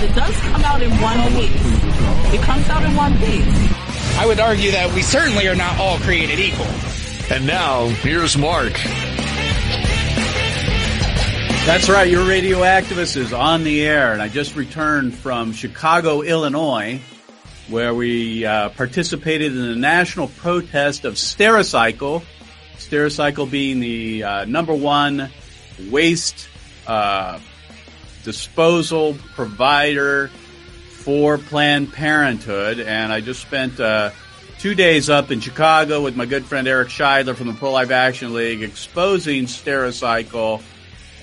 It does come out in one piece. It comes out in one piece. I would argue that we certainly are not all created equal. And now, here's Mark. That's right. Your radio activist is on the air, and I just returned from Chicago, Illinois, where we uh, participated in the national protest of Stericycle. Stericycle being the uh, number one waste uh, disposal provider for Planned Parenthood. And I just spent uh, two days up in Chicago with my good friend Eric Scheidler from the Pro Life Action League exposing Stericycle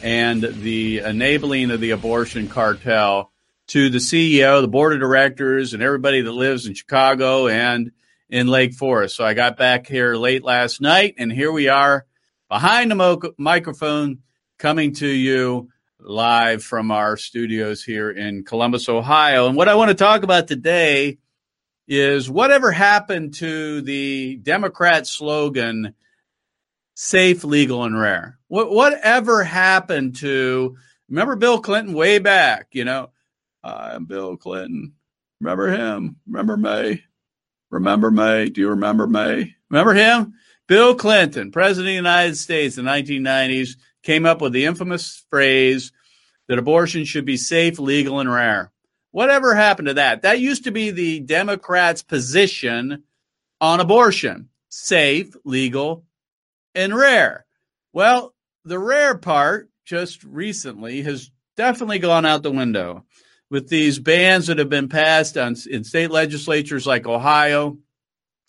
and the enabling of the abortion cartel to the CEO, the board of directors, and everybody that lives in Chicago and in Lake Forest. So I got back here late last night, and here we are behind the mo- microphone coming to you live from our studios here in Columbus, Ohio. And what I want to talk about today is whatever happened to the Democrat slogan, safe, legal, and rare. What, whatever happened to, remember Bill Clinton way back, you know, I'm Bill Clinton. Remember him? Remember May? Remember May? Do you remember May? Remember him? Bill Clinton, President of the United States in the 1990s, came up with the infamous phrase that abortion should be safe, legal, and rare. Whatever happened to that? That used to be the Democrats' position on abortion safe, legal, and rare. Well, the rare part just recently has definitely gone out the window with these bans that have been passed on, in state legislatures like Ohio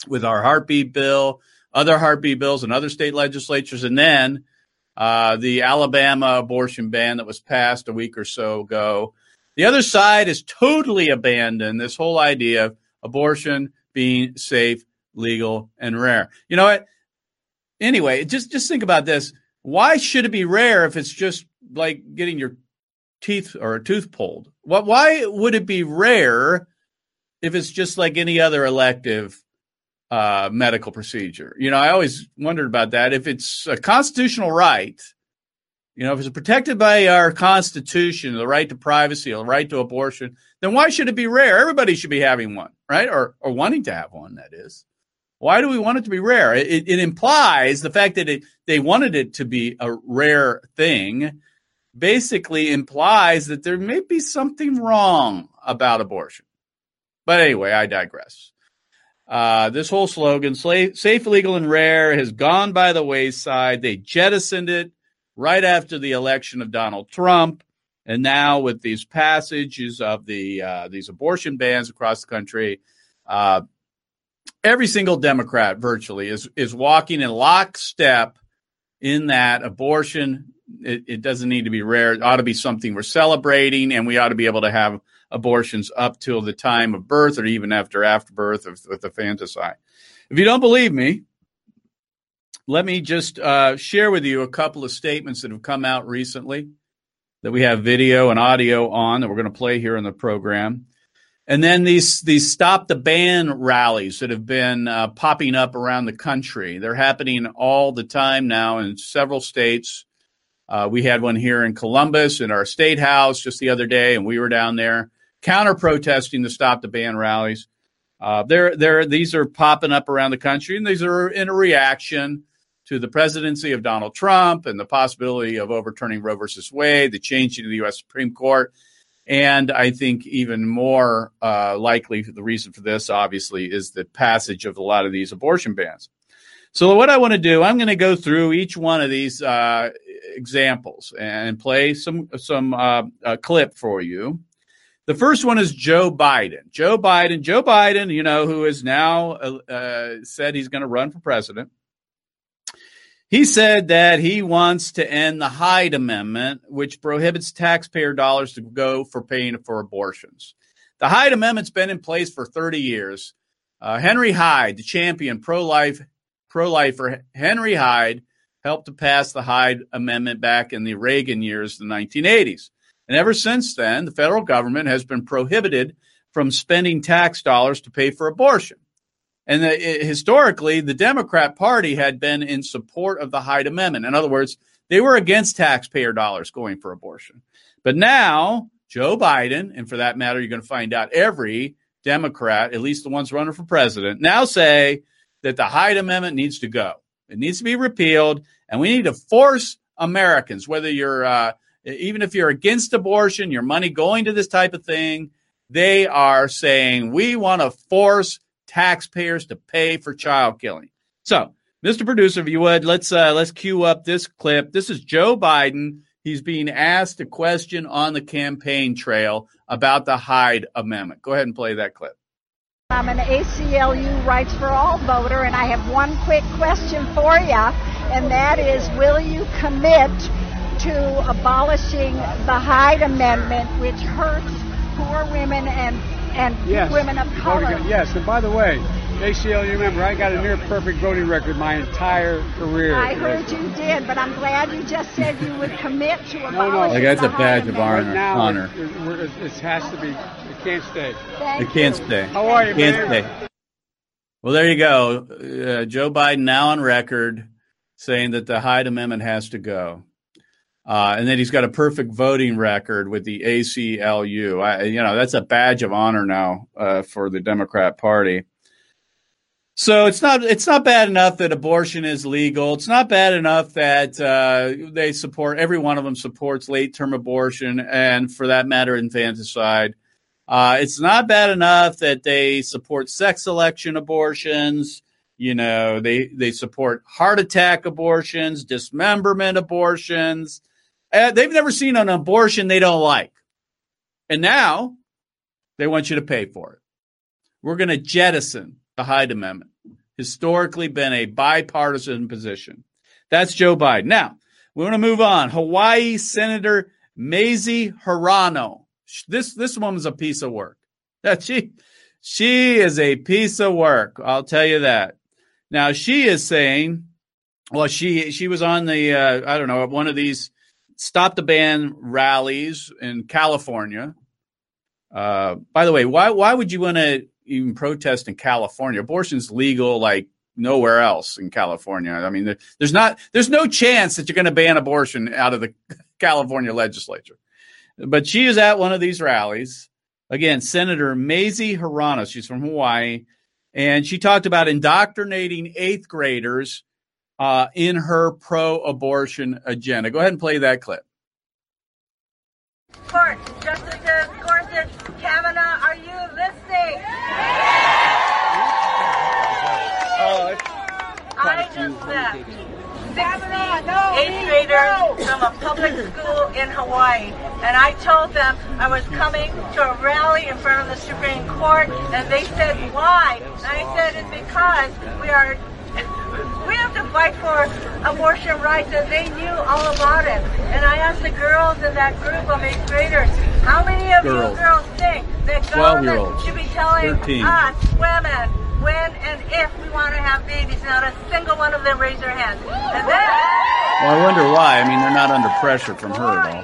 with our heartbeat bill, other heartbeat bills, and other state legislatures, and then uh, the Alabama abortion ban that was passed a week or so ago. The other side has totally abandoned this whole idea of abortion being safe, legal, and rare. You know what? Anyway, just just think about this. Why should it be rare if it's just like getting your teeth or a tooth pulled? What? Why would it be rare if it's just like any other elective uh, medical procedure. You know, I always wondered about that. If it's a constitutional right, you know, if it's protected by our Constitution, the right to privacy, the right to abortion, then why should it be rare? Everybody should be having one, right? Or or wanting to have one. That is. Why do we want it to be rare? It, it implies the fact that it, they wanted it to be a rare thing. Basically, implies that there may be something wrong about abortion. But anyway, I digress. Uh, this whole slogan, safe, legal, and rare, has gone by the wayside. They jettisoned it right after the election of Donald Trump. And now, with these passages of the uh, these abortion bans across the country, uh, every single Democrat virtually is is walking in lockstep in that abortion. It, it doesn't need to be rare. It ought to be something we're celebrating, and we ought to be able to have abortions up till the time of birth or even after after birth with infanticide. If you don't believe me, let me just uh, share with you a couple of statements that have come out recently that we have video and audio on that we're going to play here in the program. And then these these stop the ban rallies that have been uh, popping up around the country. They're happening all the time now in several states. Uh, we had one here in Columbus in our state house just the other day, and we were down there counter protesting the stop the ban rallies. Uh, they're, they're, these are popping up around the country, and these are in a reaction to the presidency of Donald Trump and the possibility of overturning Roe versus Wade, the change to the U.S. Supreme Court. And I think even more uh, likely, the reason for this, obviously, is the passage of a lot of these abortion bans. So, what I want to do, I'm going to go through each one of these uh, examples and play some some uh, clip for you. The first one is Joe Biden. Joe Biden, Joe Biden, you know, who has now uh, said he's going to run for president. He said that he wants to end the Hyde Amendment, which prohibits taxpayer dollars to go for paying for abortions. The Hyde Amendment's been in place for 30 years. Uh, Henry Hyde, the champion pro-life pro-lifer Henry Hyde, helped to pass the Hyde Amendment back in the Reagan years, the 1980s. And ever since then, the federal government has been prohibited from spending tax dollars to pay for abortion. And the, it, historically, the Democrat Party had been in support of the Hyde Amendment. In other words, they were against taxpayer dollars going for abortion. But now, Joe Biden, and for that matter, you're going to find out every Democrat, at least the ones running for president, now say that the Hyde Amendment needs to go. It needs to be repealed, and we need to force Americans, whether you're uh, even if you're against abortion, your money going to this type of thing, they are saying we want to force taxpayers to pay for child killing. So, Mr. Producer, if you would, let's uh, let's cue up this clip. This is Joe Biden. He's being asked a question on the campaign trail about the Hyde Amendment. Go ahead and play that clip. I'm an ACLU Rights for All voter, and I have one quick question for you, and that is will you commit to abolishing the Hyde Amendment, which hurts poor women and, and yes. women of color? Yes, and by the way, ACLU member, I got a near perfect voting record my entire career. I heard you did, but I'm glad you just said you would commit to abolishing no, no. Like that's a badge of honor. Right now, honor. It, it, it, has to be. It can't stay. Thank it can't you. stay. How are you, can't man? stay. Well, there you go. Uh, Joe Biden now on record saying that the Hyde Amendment has to go. Uh, and then he's got a perfect voting record with the ACLU. I, you know, that's a badge of honor now uh, for the Democrat Party. So it's not it's not bad enough that abortion is legal. It's not bad enough that uh, they support every one of them supports late term abortion and for that matter infanticide. Uh, it's not bad enough that they support sex selection abortions. You know, they they support heart attack abortions, dismemberment abortions. Uh, they've never seen an abortion they don't like, and now they want you to pay for it. We're going to jettison the Hyde Amendment. Historically, been a bipartisan position. That's Joe Biden. Now we want to move on. Hawaii Senator Mazie Hirono. This this woman's a piece of work. That she she is a piece of work. I'll tell you that. Now she is saying, well, she she was on the uh, I don't know one of these stop the ban rallies in California. Uh, by the way, why why would you want to even protest in California? Abortion's legal like nowhere else in California. I mean, there, there's not there's no chance that you're going to ban abortion out of the California legislature. But she is at one of these rallies. Again, Senator Mazie Hirono, she's from Hawaii, and she talked about indoctrinating eighth graders uh, in her pro-abortion agenda. Go ahead and play that clip. Court, Justices Gorsuch, Kavanaugh, are you listening? I just left 60 eighth graders from a public school in Hawaii, and I told them I was coming to a rally in front of the Supreme Court, and they said, why? And I said, it's because we are we have to fight for abortion rights, and they knew all about it. And I asked the girls in that group of eighth graders, how many of Girls. you girls think that government should be telling 13. us, women, when and if we want to have babies? Not a single one of them raised their hands. And then Well, I wonder why. I mean, they're not under pressure from her at all.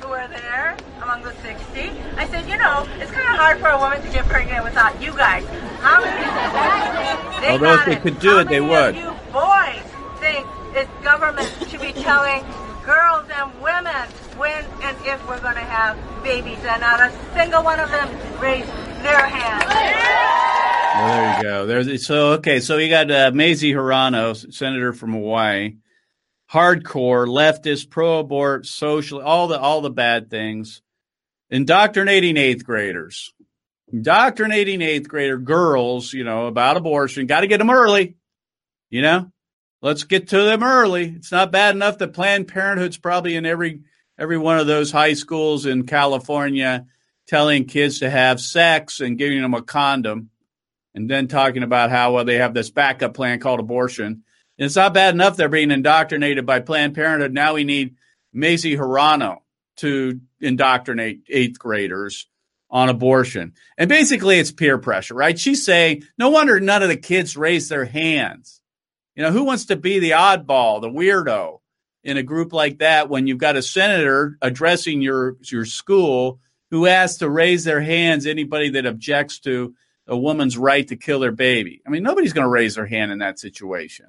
who were there among the 60. I said, you know, it's kind of hard for a woman to get pregnant without you guys. They Although if they could do it, they would. You boys think it's government should be telling girls and women when and if we're going to have babies, and not a single one of them raised their hand. Well, there you go. There's so okay. So you got uh, Mazie Hirono, senator from Hawaii, hardcore leftist, pro-abort, social, all the all the bad things, indoctrinating eighth graders, indoctrinating eighth grader girls, you know, about abortion. Got to get them early, you know. Let's get to them early. It's not bad enough that Planned Parenthood's probably in every every one of those high schools in California, telling kids to have sex and giving them a condom and then talking about how well they have this backup plan called abortion. And it's not bad enough they're being indoctrinated by Planned Parenthood. Now we need Mazie Hirono to indoctrinate eighth graders on abortion. And basically, it's peer pressure, right? She's saying, no wonder none of the kids raise their hands. You know, who wants to be the oddball, the weirdo in a group like that when you've got a senator addressing your, your school who asks to raise their hands anybody that objects to a woman's right to kill their baby? I mean, nobody's going to raise their hand in that situation.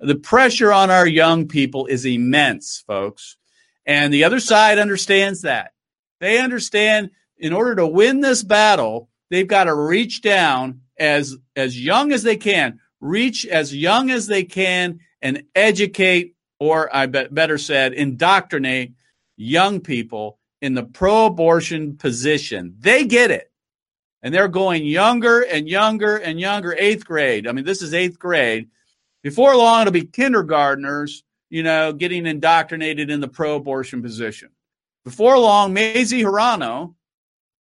The pressure on our young people is immense, folks. And the other side understands that. They understand in order to win this battle, they've got to reach down as as young as they can, reach as young as they can and educate or I bet better said indoctrinate young people in the pro-abortion position. They get it. And they're going younger and younger and younger, eighth grade. I mean, this is eighth grade. Before long, it'll be kindergartners, you know, getting indoctrinated in the pro abortion position. Before long, Mazie Hirono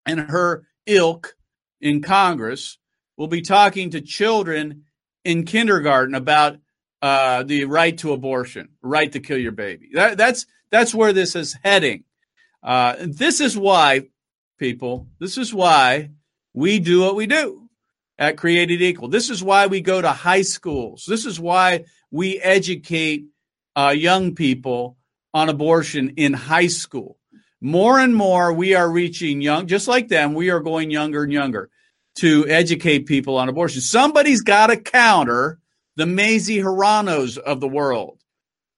and her ilk in Congress will be talking to children in kindergarten about uh, the right to abortion, right to kill your baby. That, that's that's where this is heading. Uh, this is why, people. This is why we do what we do at Created Equal. This is why we go to high schools. This is why we educate uh, young people on abortion in high school more and more we are reaching young, just like them, we are going younger and younger to educate people on abortion. Somebody's got to counter the Mazie Hironos of the world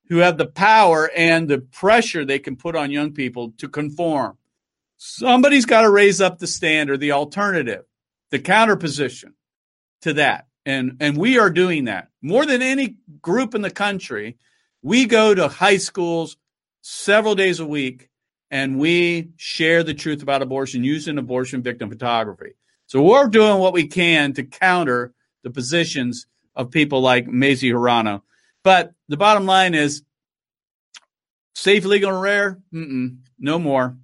who have the power and the pressure they can put on young people to conform. Somebody's got to raise up the standard, the alternative, the counterposition to that. And, and we are doing that more than any group in the country. We go to high schools several days a week and we share the truth about abortion using abortion victim photography. So we're doing what we can to counter the positions of people like Mazie Hirono. But the bottom line is safe, legal, and rare? No more.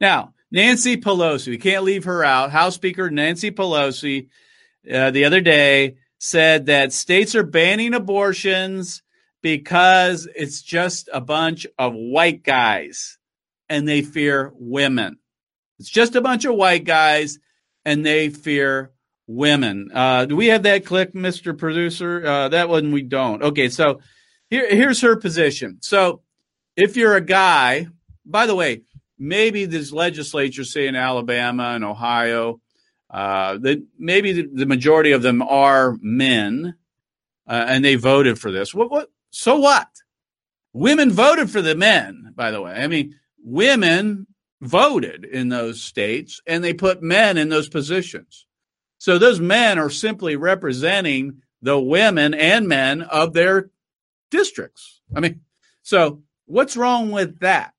Now, Nancy Pelosi, we can't leave her out. House Speaker Nancy Pelosi uh, the other day said that states are banning abortions because it's just a bunch of white guys and they fear women. It's just a bunch of white guys and they fear women. Uh, do we have that click, Mr. Producer? Uh, that one we don't. Okay, so here, here's her position. So if you're a guy, by the way, maybe this legislature, say in Alabama and Ohio, uh, that maybe the, the, majority of them are men, uh, and they voted for this. What? What? So what? Women voted for the men. By the way, I mean women voted in those states and they put men in those positions. So those men are simply representing the women and men of their districts. I mean, so what's wrong with that?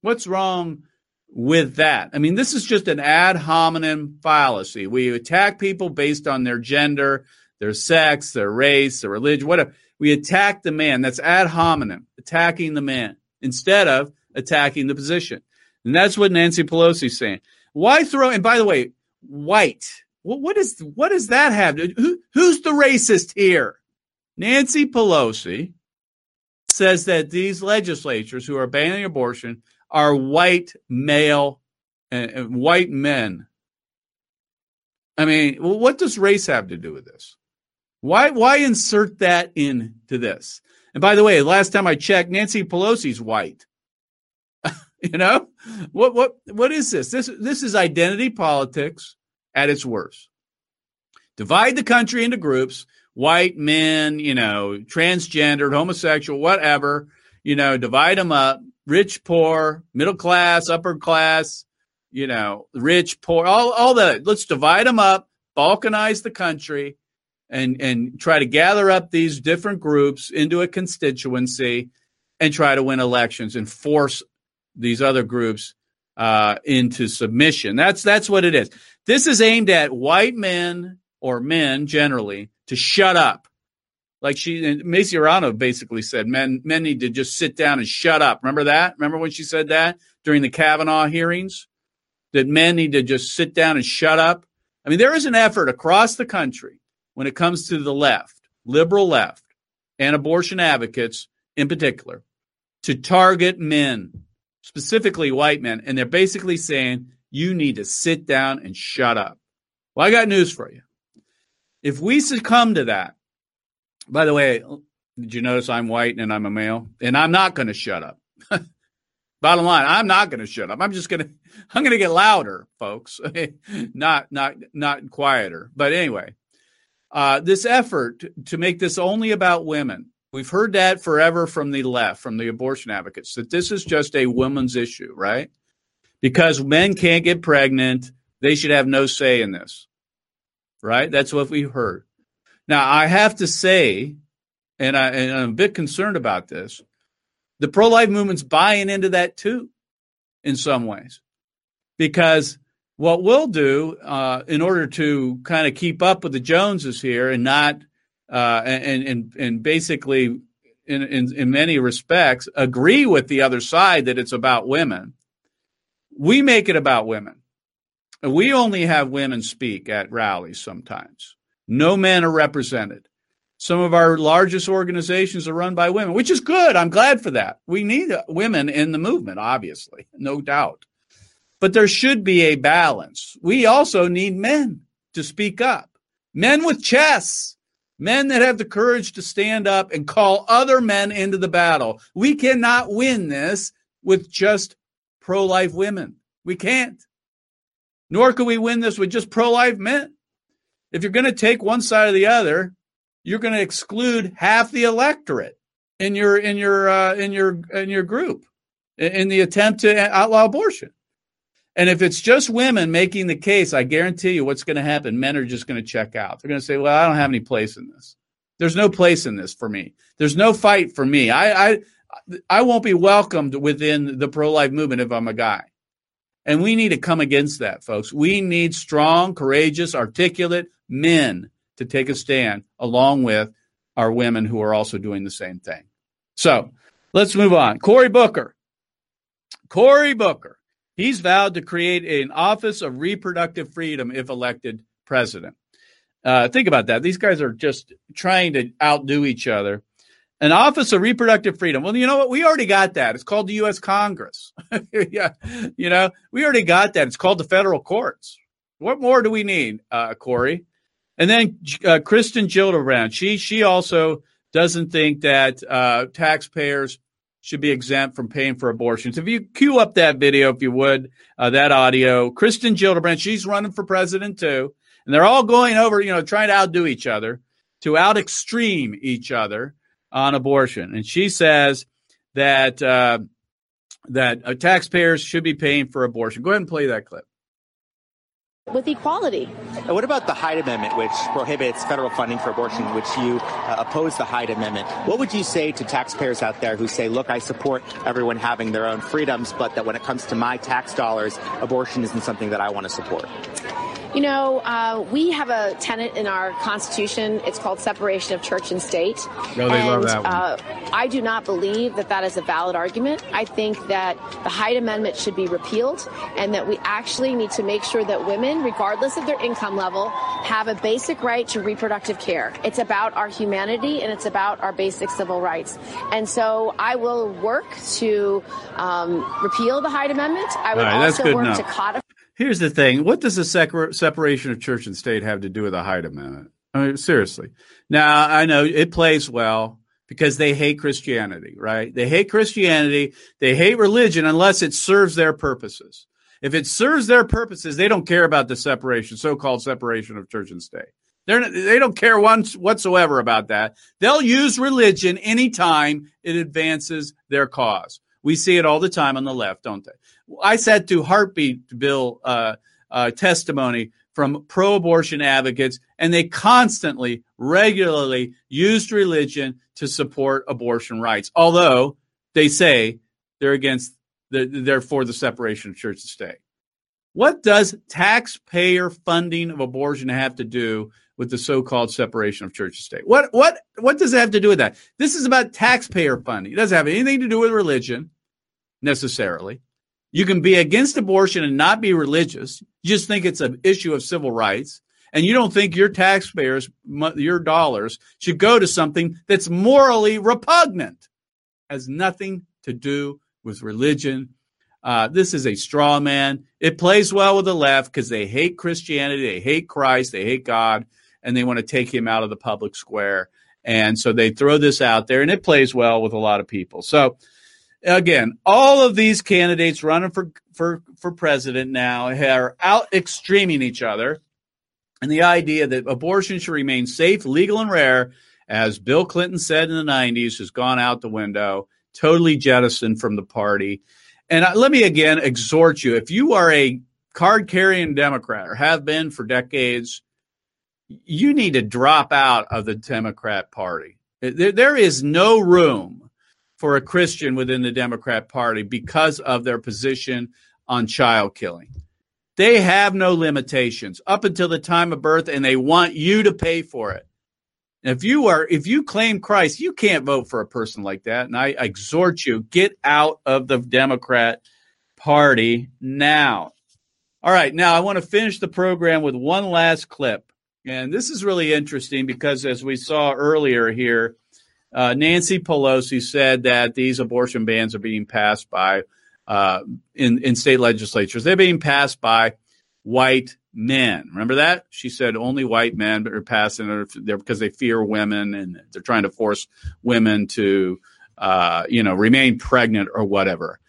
What's wrong with that? I mean, this is just an ad hominem fallacy. We attack people based on their gender, their sex, their race, their religion, whatever. We attack the man. That's ad hominem, attacking the man instead of attacking the position. And that's what Nancy Pelosi's saying. Why throw? And by the way, white. What, what is what does that have? Who, who's the racist here? Nancy Pelosi says that these legislatures who are banning abortion are white male and uh, uh, white men. I mean, what does race have to do with this? Why why insert that into this? And by the way, last time I checked, Nancy Pelosi's white. You know, what what what is this? This this is identity politics at its worst. Divide the country into groups: white men, you know, transgendered, homosexual, whatever. You know, divide them up: rich, poor, middle class, upper class. You know, rich, poor, all all that. Let's divide them up, balkanize the country, and and try to gather up these different groups into a constituency and try to win elections and force these other groups uh, into submission. That's that's what it is. This is aimed at white men or men generally to shut up. Like she, Mazie Hirono basically said, men men need to just sit down and shut up. Remember that? Remember when she said that during the Kavanaugh hearings? That men need to just sit down and shut up. I mean, there is an effort across the country when it comes to the left, liberal left, and abortion advocates in particular to target men, specifically white men. And they're basically saying, you need to sit down and shut up. Well, I got news for you. If we succumb to that, by the way, did you notice I'm white and I'm a male? And I'm not going to shut up. Bottom line, I'm not going to shut up. I'm just going to, I'm going to get louder, folks. not, not, not quieter. But anyway, uh, this effort to make this only about women, we've heard that forever from the left, from the abortion advocates, that this is just a woman's issue, right? Because men can't get pregnant, they should have no say in this, right? That's what we've heard. Now, I have to say, and, I, and I'm a bit concerned about this the pro life movement's buying into that too, in some ways, because what we'll do uh, in order to kind of keep up with the Joneses here and not uh, and and and basically in, in in many respects agree with the other side that it's about women. We make it about women. We only have women speak at rallies sometimes. No men are represented. Some of our largest organizations are run by women, which is good. I'm glad for that. We need women in the movement, obviously, no doubt. But there should be a balance. We also need men to speak up, men with chests, men that have the courage to stand up and call other men into the battle. We cannot win this with just pro life women. We can't. Nor can we win this with just pro life men. If you're going to take one side or the other, you're going to exclude half the electorate in your in your uh, in your in your group in the attempt to outlaw abortion. And if it's just women making the case, I guarantee you what's going to happen. Men are just going to check out. They're going to say, "Well, I don't have any place in this. There's no place in this for me. There's no fight for me. I I I won't be welcomed within the pro-life movement if I'm a guy." And we need to come against that, folks. We need strong, courageous, articulate men to take a stand along with our women who are also doing the same thing. So let's move on. Cory Booker. Cory Booker. He's vowed to create an office of reproductive freedom if elected president. Uh, think about that. These guys are just trying to outdo each other. An office of reproductive freedom. Well, you know what? We already got that. It's called the U.S. Congress. yeah, you know, we already got that. It's called the federal courts. What more do we need, uh, Cory? And then uh, Kirsten Gillibrand, she she also doesn't think that uh, taxpayers should be exempt from paying for abortions. If you cue up that video, if you would, uh, that audio, Kristen Gillibrand, she's running for president too, and they're all going over, you know, trying to outdo each other, to out extreme each other on abortion. And she says that uh, that uh, taxpayers should be paying for abortion. Go ahead and play that clip with equality. What about the Hyde Amendment, which prohibits federal funding for abortion, which you uh, oppose the Hyde Amendment? What would you say to taxpayers out there who say, look, I support everyone having their own freedoms, but that when it comes to my tax dollars, abortion isn't something that I want to support? You know, uh, we have a tenet in our Constitution. It's called separation of church and state. No, they and, love that one. Uh, I do not believe that that is a valid argument. I think that the Hyde Amendment should be repealed and that we actually need to make sure that women, regardless of their income level, have a basic right to reproductive care. It's about our humanity and it's about our basic civil rights. And so I will work to um, repeal the Hyde Amendment. I would right, also work enough. to codify. Here's the thing. What does the separation of church and state have to do with the Hyde Amendment? I mean, seriously. Now, I know it plays well because they hate Christianity, right? They hate Christianity. They hate religion unless it serves their purposes. If it serves their purposes, they don't care about the separation, so-called separation of church and state. They're, they don't care once whatsoever about that. They'll use religion anytime it advances their cause. We see it all the time on the left, don't they? I said to heartbeat bill uh, uh, testimony from pro-abortion advocates, and they constantly, regularly used religion to support abortion rights. Although they say they're against, the, they're for the separation of church and state. What does taxpayer funding of abortion have to do with the so-called separation of church and state? What what what does it have to do with that? This is about taxpayer funding. It doesn't have anything to do with religion necessarily. You can be against abortion and not be religious. You just think it's an issue of civil rights. And you don't think your taxpayers, your dollars, should go to something that's morally repugnant, has nothing to do with religion. Uh, this is a straw man. It plays well with the left because they hate Christianity, they hate Christ, they hate God, and they want to take him out of the public square. And so they throw this out there, and it plays well with a lot of people. So, again, all of these candidates running for for for president now are out extreming each other, and the idea that abortion should remain safe, legal, and rare, as Bill Clinton said in the '90s, has gone out the window, totally jettisoned from the party. And let me again exhort you: if you are a card carrying Democrat or have been for decades, you need to drop out of the Democrat Party. There, there is no room for a Christian within the Democrat Party because of their position on child killing. They have no limitations up until the time of birth, and they want you to pay for it. If you are, if you claim Christ, you can't vote for a person like that. And I exhort you, get out of the Democrat Party now. All right, now I want to finish the program with one last clip. And this is really interesting because, as we saw earlier here, uh, Nancy Pelosi said that these abortion bans are being passed by uh, in in state legislatures. They're being passed by white men. Remember that she said only white men are passing it because they fear women and they're trying to force women to uh, you know remain pregnant or whatever.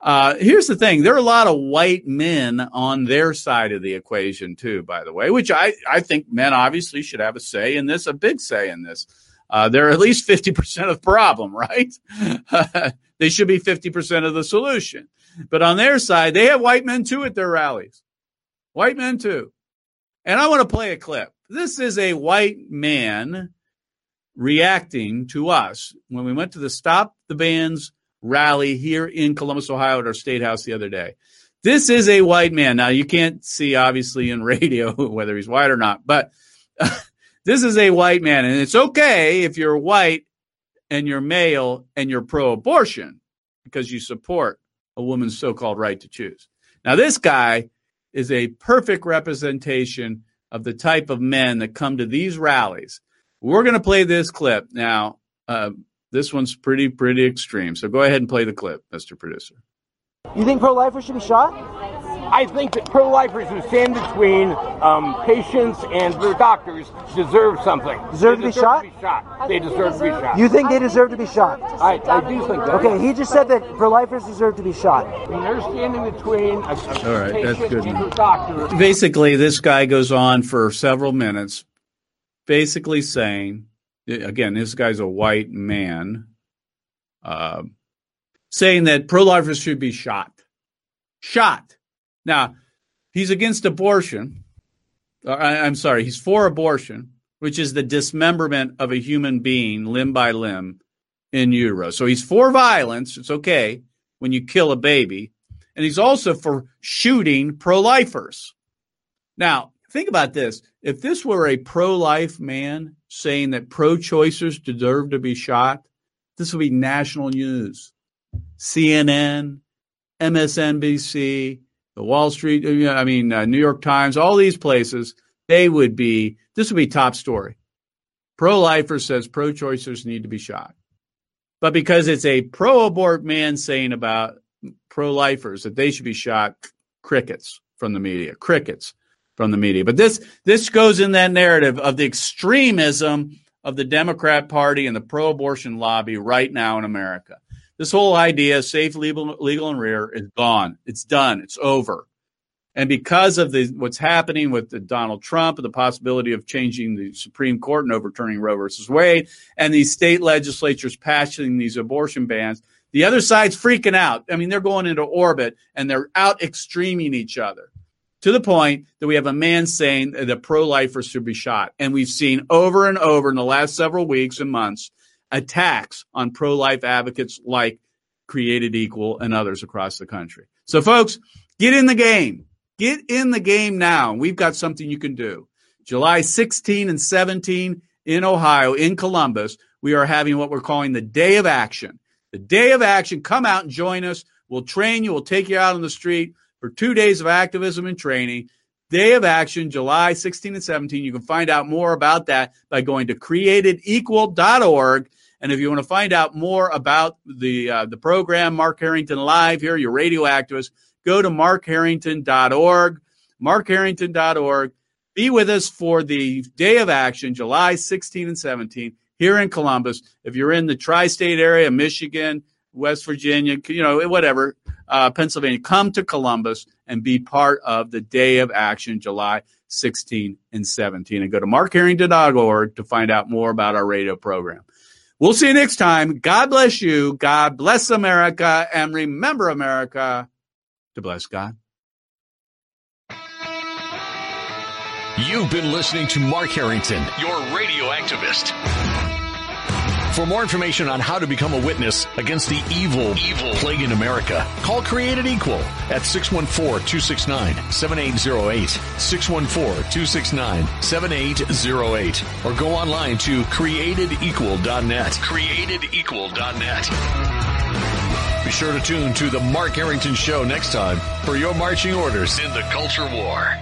Uh, here's the thing: there are a lot of white men on their side of the equation too. By the way, which I I think men obviously should have a say in this, a big say in this. Uh, they're at least fifty percent of the problem, right? they should be fifty percent of the solution. But on their side, they have white men too at their rallies. White men too. And I want to play a clip. This is a white man reacting to us when we went to the Stop the Bans rally here in Columbus, Ohio at our state house the other day. This is a white man. Now, you can't see obviously in radio whether he's white or not, but this is a white man. And it's okay if you're white and you're male and you're pro abortion because you support a woman's so called right to choose. Now, this guy is a perfect representation of the type of men that come to these rallies. We're going to play this clip. Now, uh, this one's pretty, pretty extreme. So go ahead and play the clip, Mr. Producer. You think pro lifers should be shot? I think that pro lifers who stand between um, patients and their doctors deserve something. Deserve, to, be shot? to be shot? They deserve to be shot. You think they deserve to be shot? I, I do think that. Okay, he just said that pro lifers deserve to be shot. When they're standing between a, a All right, patient that's good. and a doctor. Basically, this guy goes on for several minutes, basically saying, again, this guy's a white man, uh, saying that pro lifers should be shot. Shot. Now, he's against abortion. Uh, I, I'm sorry, he's for abortion, which is the dismemberment of a human being limb by limb in utero. So he's for violence. It's okay when you kill a baby. And he's also for shooting pro lifers. Now, think about this. If this were a pro life man saying that pro choicers deserve to be shot, this would be national news. CNN, MSNBC, the Wall Street, I mean, uh, New York Times, all these places, they would be, this would be top story. Pro lifer says pro choicers need to be shot. But because it's a pro abort man saying about pro lifers that they should be shot, crickets from the media, crickets from the media. But this, this goes in that narrative of the extremism of the Democrat Party and the pro abortion lobby right now in America. This whole idea, safe, legal, legal and rare, is gone. It's done. It's over. And because of the what's happening with the Donald Trump and the possibility of changing the Supreme Court and overturning Roe versus Wade, and these state legislatures passing these abortion bans, the other side's freaking out. I mean, they're going into orbit and they're out extreming each other to the point that we have a man saying that pro-lifers should be shot. And we've seen over and over in the last several weeks and months attacks on pro-life advocates like Created Equal and others across the country. So folks, get in the game. Get in the game now. We've got something you can do. July 16 and 17 in Ohio, in Columbus, we are having what we're calling the Day of Action. The Day of Action. Come out and join us. We'll train you. We'll take you out on the street for two days of activism and training. Day of Action, July 16 and 17. You can find out more about that by going to createdequal.org. And if you want to find out more about the uh, the program, Mark Harrington Live here, your radio activist, go to markharrington.org, markharrington.org. Be with us for the Day of Action, July 16 and 17, here in Columbus. If you're in the tri state area, Michigan, West Virginia, you know, whatever, uh, Pennsylvania, come to Columbus and be part of the Day of Action, July 16 and 17. And go to markharrington.org to find out more about our radio program. We'll see you next time. God bless you. God bless America. And remember, America, to bless God. You've been listening to Mark Harrington, your radio activist. For more information on how to become a witness against the evil, evil plague in America, call Created Equal at 614-269-7808, 614-269-7808, or go online to createdequal.net. Createdequal.net. Be sure to tune to the Mark Harrington Show next time for your marching orders in the culture war.